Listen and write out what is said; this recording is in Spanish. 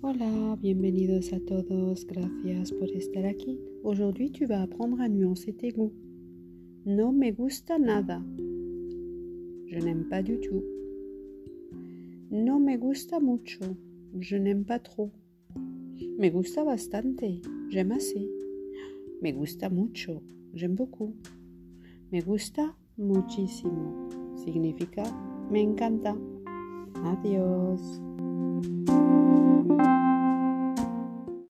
Hola, bienvenidos a todos, gracias por estar aquí. Aujourd'hui, tu vas apprendre à nuancer tes goûts. No me gusta nada. Je n'aime pas du tout. No me gusta mucho. Je n'aime pas trop. Me gusta bastante. J'aime assez. Me gusta mucho. J'aime beaucoup. Me gusta muchísimo. Significa me encanta. Adiós.